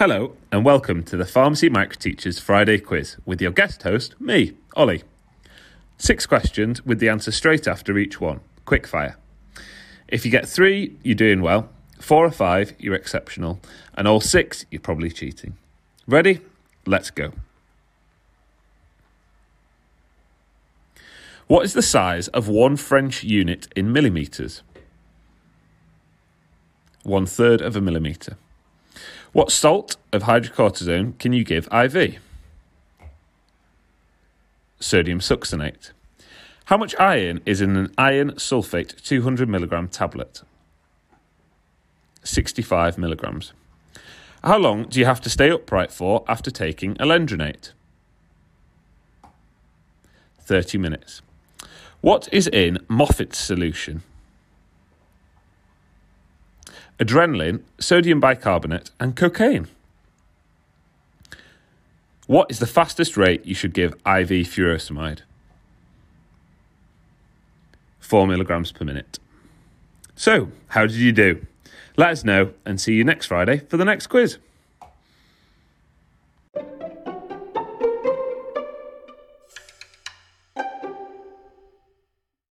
Hello, and welcome to the Pharmacy Microteachers Friday quiz with your guest host, me, Ollie. Six questions with the answer straight after each one. Quick fire. If you get three, you're doing well. Four or five, you're exceptional. And all six, you're probably cheating. Ready? Let's go. What is the size of one French unit in millimetres? One third of a millimetre. What salt of hydrocortisone can you give IV? Sodium succinate. How much iron is in an iron sulfate 200 milligram tablet? 65 milligrams. How long do you have to stay upright for after taking alendronate? 30 minutes. What is in Moffat's solution? Adrenaline, sodium bicarbonate, and cocaine. What is the fastest rate you should give IV furosemide? 4 milligrams per minute. So, how did you do? Let us know and see you next Friday for the next quiz.